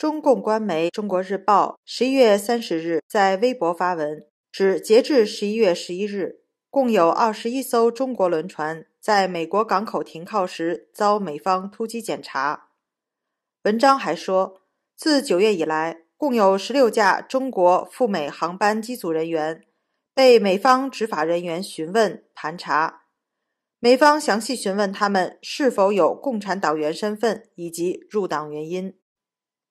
中共官媒《中国日报》十一月三十日在微博发文，指截至十一月十一日，共有二十一艘中国轮船在美国港口停靠时遭美方突击检查。文章还说，自九月以来，共有十六架中国赴美航班机组人员被美方执法人员询问盘查，美方详细询问他们是否有共产党员身份以及入党原因。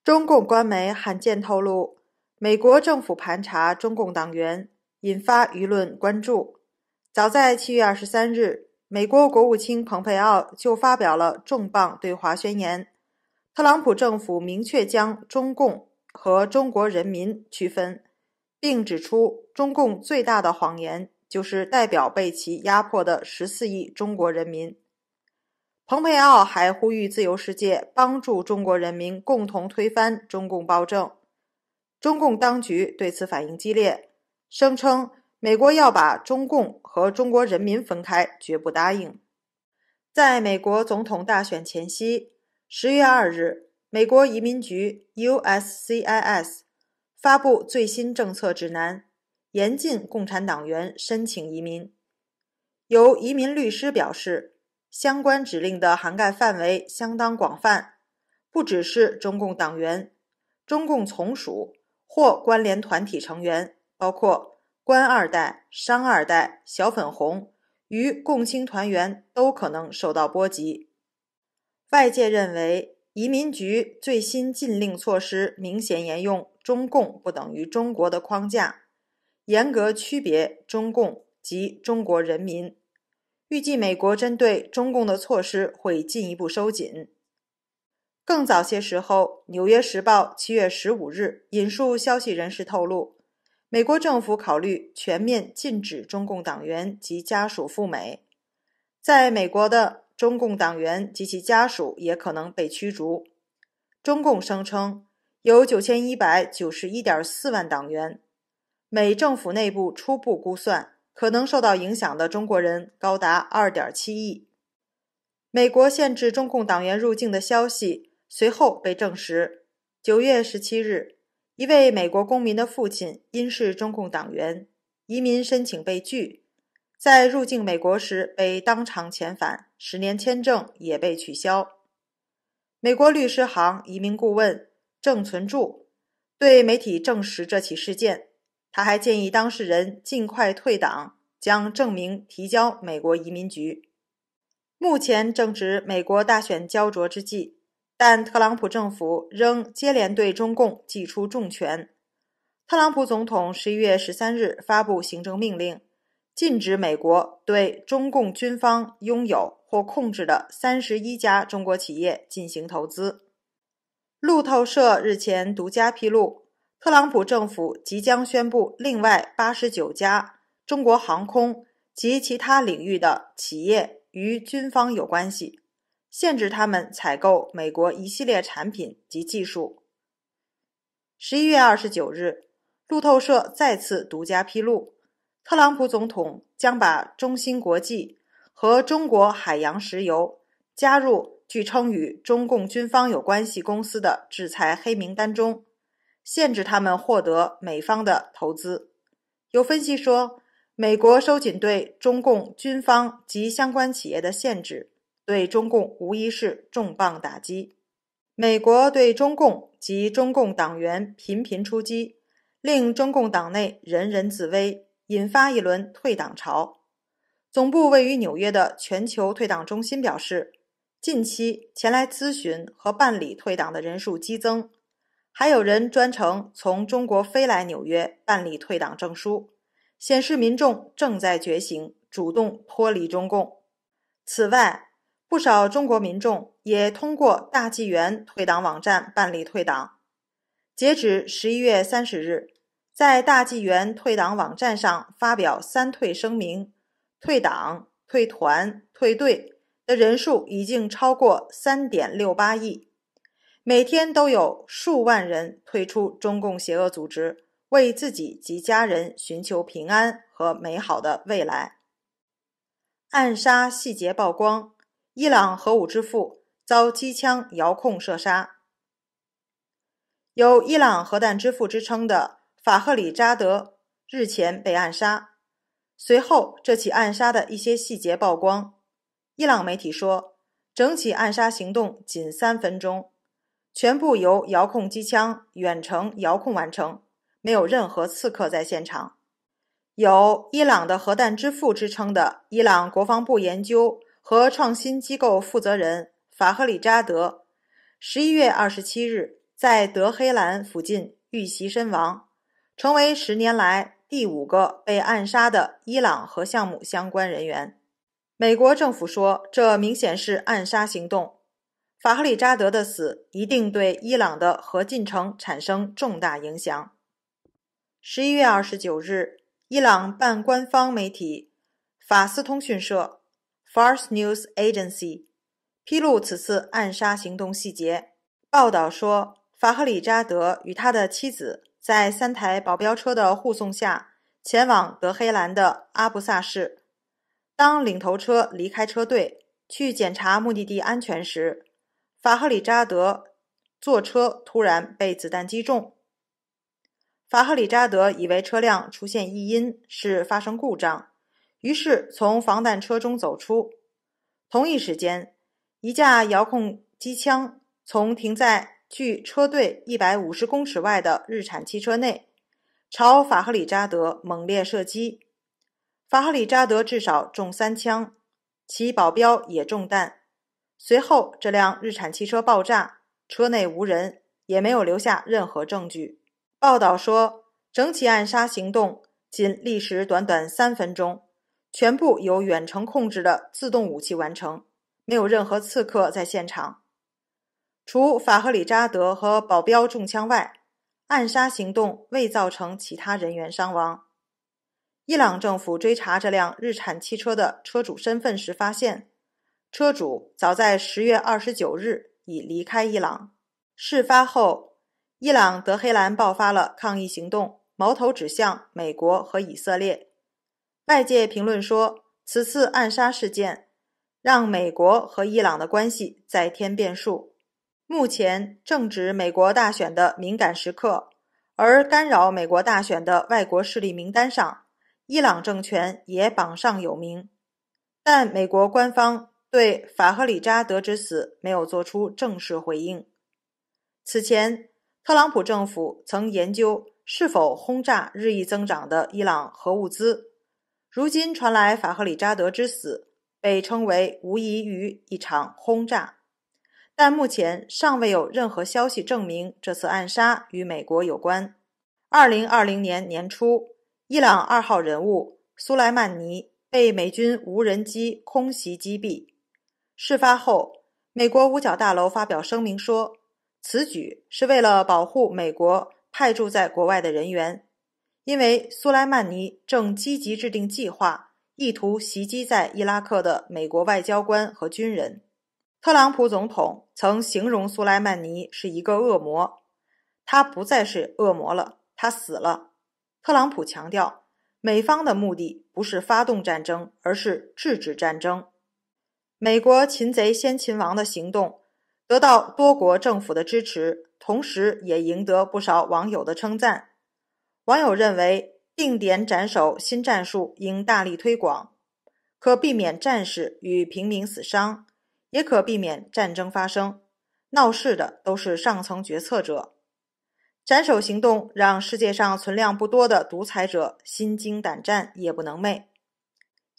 中共官媒罕见透露，美国政府盘查中共党员，引发舆论关注。早在七月二十三日，美国国务卿蓬佩奥就发表了重磅对华宣言。特朗普政府明确将中共和中国人民区分，并指出，中共最大的谎言就是代表被其压迫的十四亿中国人民。蓬佩奥还呼吁自由世界帮助中国人民共同推翻中共暴政。中共当局对此反应激烈，声称美国要把中共和中国人民分开，绝不答应。在美国总统大选前夕，十月二日，美国移民局 （USCIS） 发布最新政策指南，严禁共产党员申请移民。有移民律师表示。相关指令的涵盖范围相当广泛，不只是中共党员、中共从属或关联团体成员，包括官二代、商二代、小粉红与共青团员都可能受到波及。外界认为，移民局最新禁令措施明显沿用“中共不等于中国”的框架，严格区别中共及中国人民。预计美国针对中共的措施会进一步收紧。更早些时候，《纽约时报》七月十五日引述消息人士透露，美国政府考虑全面禁止中共党员及家属赴美。在美国的中共党员及其家属也可能被驱逐。中共声称有九千一百九十一点四万党员，美政府内部初步估算。可能受到影响的中国人高达二点七亿。美国限制中共党员入境的消息随后被证实。九月十七日，一位美国公民的父亲因是中共党员，移民申请被拒，在入境美国时被当场遣返，十年签证也被取消。美国律师行移民顾问郑存柱对媒体证实这起事件。他还建议当事人尽快退党，将证明提交美国移民局。目前正值美国大选焦灼之际，但特朗普政府仍接连对中共祭出重拳。特朗普总统十一月十三日发布行政命令，禁止美国对中共军方拥有或控制的三十一家中国企业进行投资。路透社日前独家披露。特朗普政府即将宣布，另外八十九家中国航空及其他领域的企业与军方有关系，限制他们采购美国一系列产品及技术。十一月二十九日，路透社再次独家披露，特朗普总统将把中芯国际和中国海洋石油加入据称与中共军方有关系公司的制裁黑名单中。限制他们获得美方的投资。有分析说，美国收紧对中共军方及相关企业的限制，对中共无疑是重磅打击。美国对中共及中共党员频频出击，令中共党内人人自危，引发一轮退党潮。总部位于纽约的全球退党中心表示，近期前来咨询和办理退党的人数激增。还有人专程从中国飞来纽约办理退党证书，显示民众正在觉醒，主动脱离中共。此外，不少中国民众也通过大纪元退党网站办理退党。截止十一月三十日，在大纪元退党网站上发表三退声明、退党、退团、退队的人数已经超过三点六八亿。每天都有数万人退出中共邪恶组织，为自己及家人寻求平安和美好的未来。暗杀细节曝光，伊朗核武之父遭机枪遥控射杀。有伊朗核弹之父之称的法赫里扎德日前被暗杀。随后，这起暗杀的一些细节曝光。伊朗媒体说，整起暗杀行动仅三分钟，全部由遥控机枪远程遥控完成，没有任何刺客在现场。有“伊朗的核弹之父”之称的伊朗国防部研究和创新机构负责人法赫里扎德，十一月二十七日在德黑兰附近遇袭身亡，成为十年来第五个被暗杀的伊朗核项目相关人员。美国政府说，这明显是暗杀行动。法赫里扎德的死一定对伊朗的核进程产生重大影响。十一月二十九日。伊朗半官方媒体法斯通讯社 （Fars News Agency） 披露此次暗杀行动细节。报道说，法赫里扎德与他的妻子在三台保镖车的护送下前往德黑兰的阿布萨市。当领头车离开车队去检查目的地安全时，法赫里扎德坐车突然被子弹击中。法赫里扎德以为车辆出现异音是发生故障，于是从防弹车中走出。同一时间，一架遥控机枪从停在距车队一百五十公尺外的日产汽车内，朝法赫里扎德猛烈射击。法赫里扎德至少中三枪，其保镖也中弹。随后，这辆日产汽车爆炸，车内无人，也没有留下任何证据。报道说，整起暗杀行动仅历时短短三分钟，全部由远程控制的自动武器完成，没有任何刺客在现场。除法赫里扎德和保镖中枪外，暗杀行动未造成其他人员伤亡。伊朗政府追查这辆日产汽车的车主身份时，发现车主早在十月二十九日已离开伊朗。事发后。伊朗德黑兰爆发了抗议行动，矛头指向美国和以色列。外界评论说，此次暗杀事件让美国和伊朗的关系再添变数。目前正值美国大选的敏感时刻，而干扰美国大选的外国势力名单上，伊朗政权也榜上有名。但美国官方对法赫里扎德之死没有做出正式回应。此前。特朗普政府曾研究是否轰炸日益增长的伊朗核物资。如今传来法赫里扎德之死，被称为无疑于一场轰炸，但目前尚未有任何消息证明这次暗杀与美国有关。二零二零年年初，伊朗二号人物苏莱曼尼被美军无人机空袭击毙。事发后，美国五角大楼发表声明说。此举是为了保护美国派驻在国外的人员，因为苏莱曼尼正积极制定计划，意图袭击在伊拉克的美国外交官和军人。特朗普总统曾形容苏莱曼尼是一个恶魔，他不再是恶魔了，他死了。特朗普强调，美方的目的不是发动战争，而是制止战争。美国“擒贼先擒王”的行动。得到多国政府的支持，同时也赢得不少网友的称赞。网友认为，定点斩首新战术应大力推广，可避免战士与平民死伤，也可避免战争发生。闹事的都是上层决策者。斩首行动让世界上存量不多的独裁者心惊胆战、夜不能寐。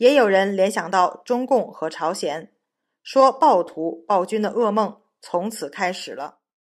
也有人联想到中共和朝鲜，说暴徒暴君的噩梦。从此开始了。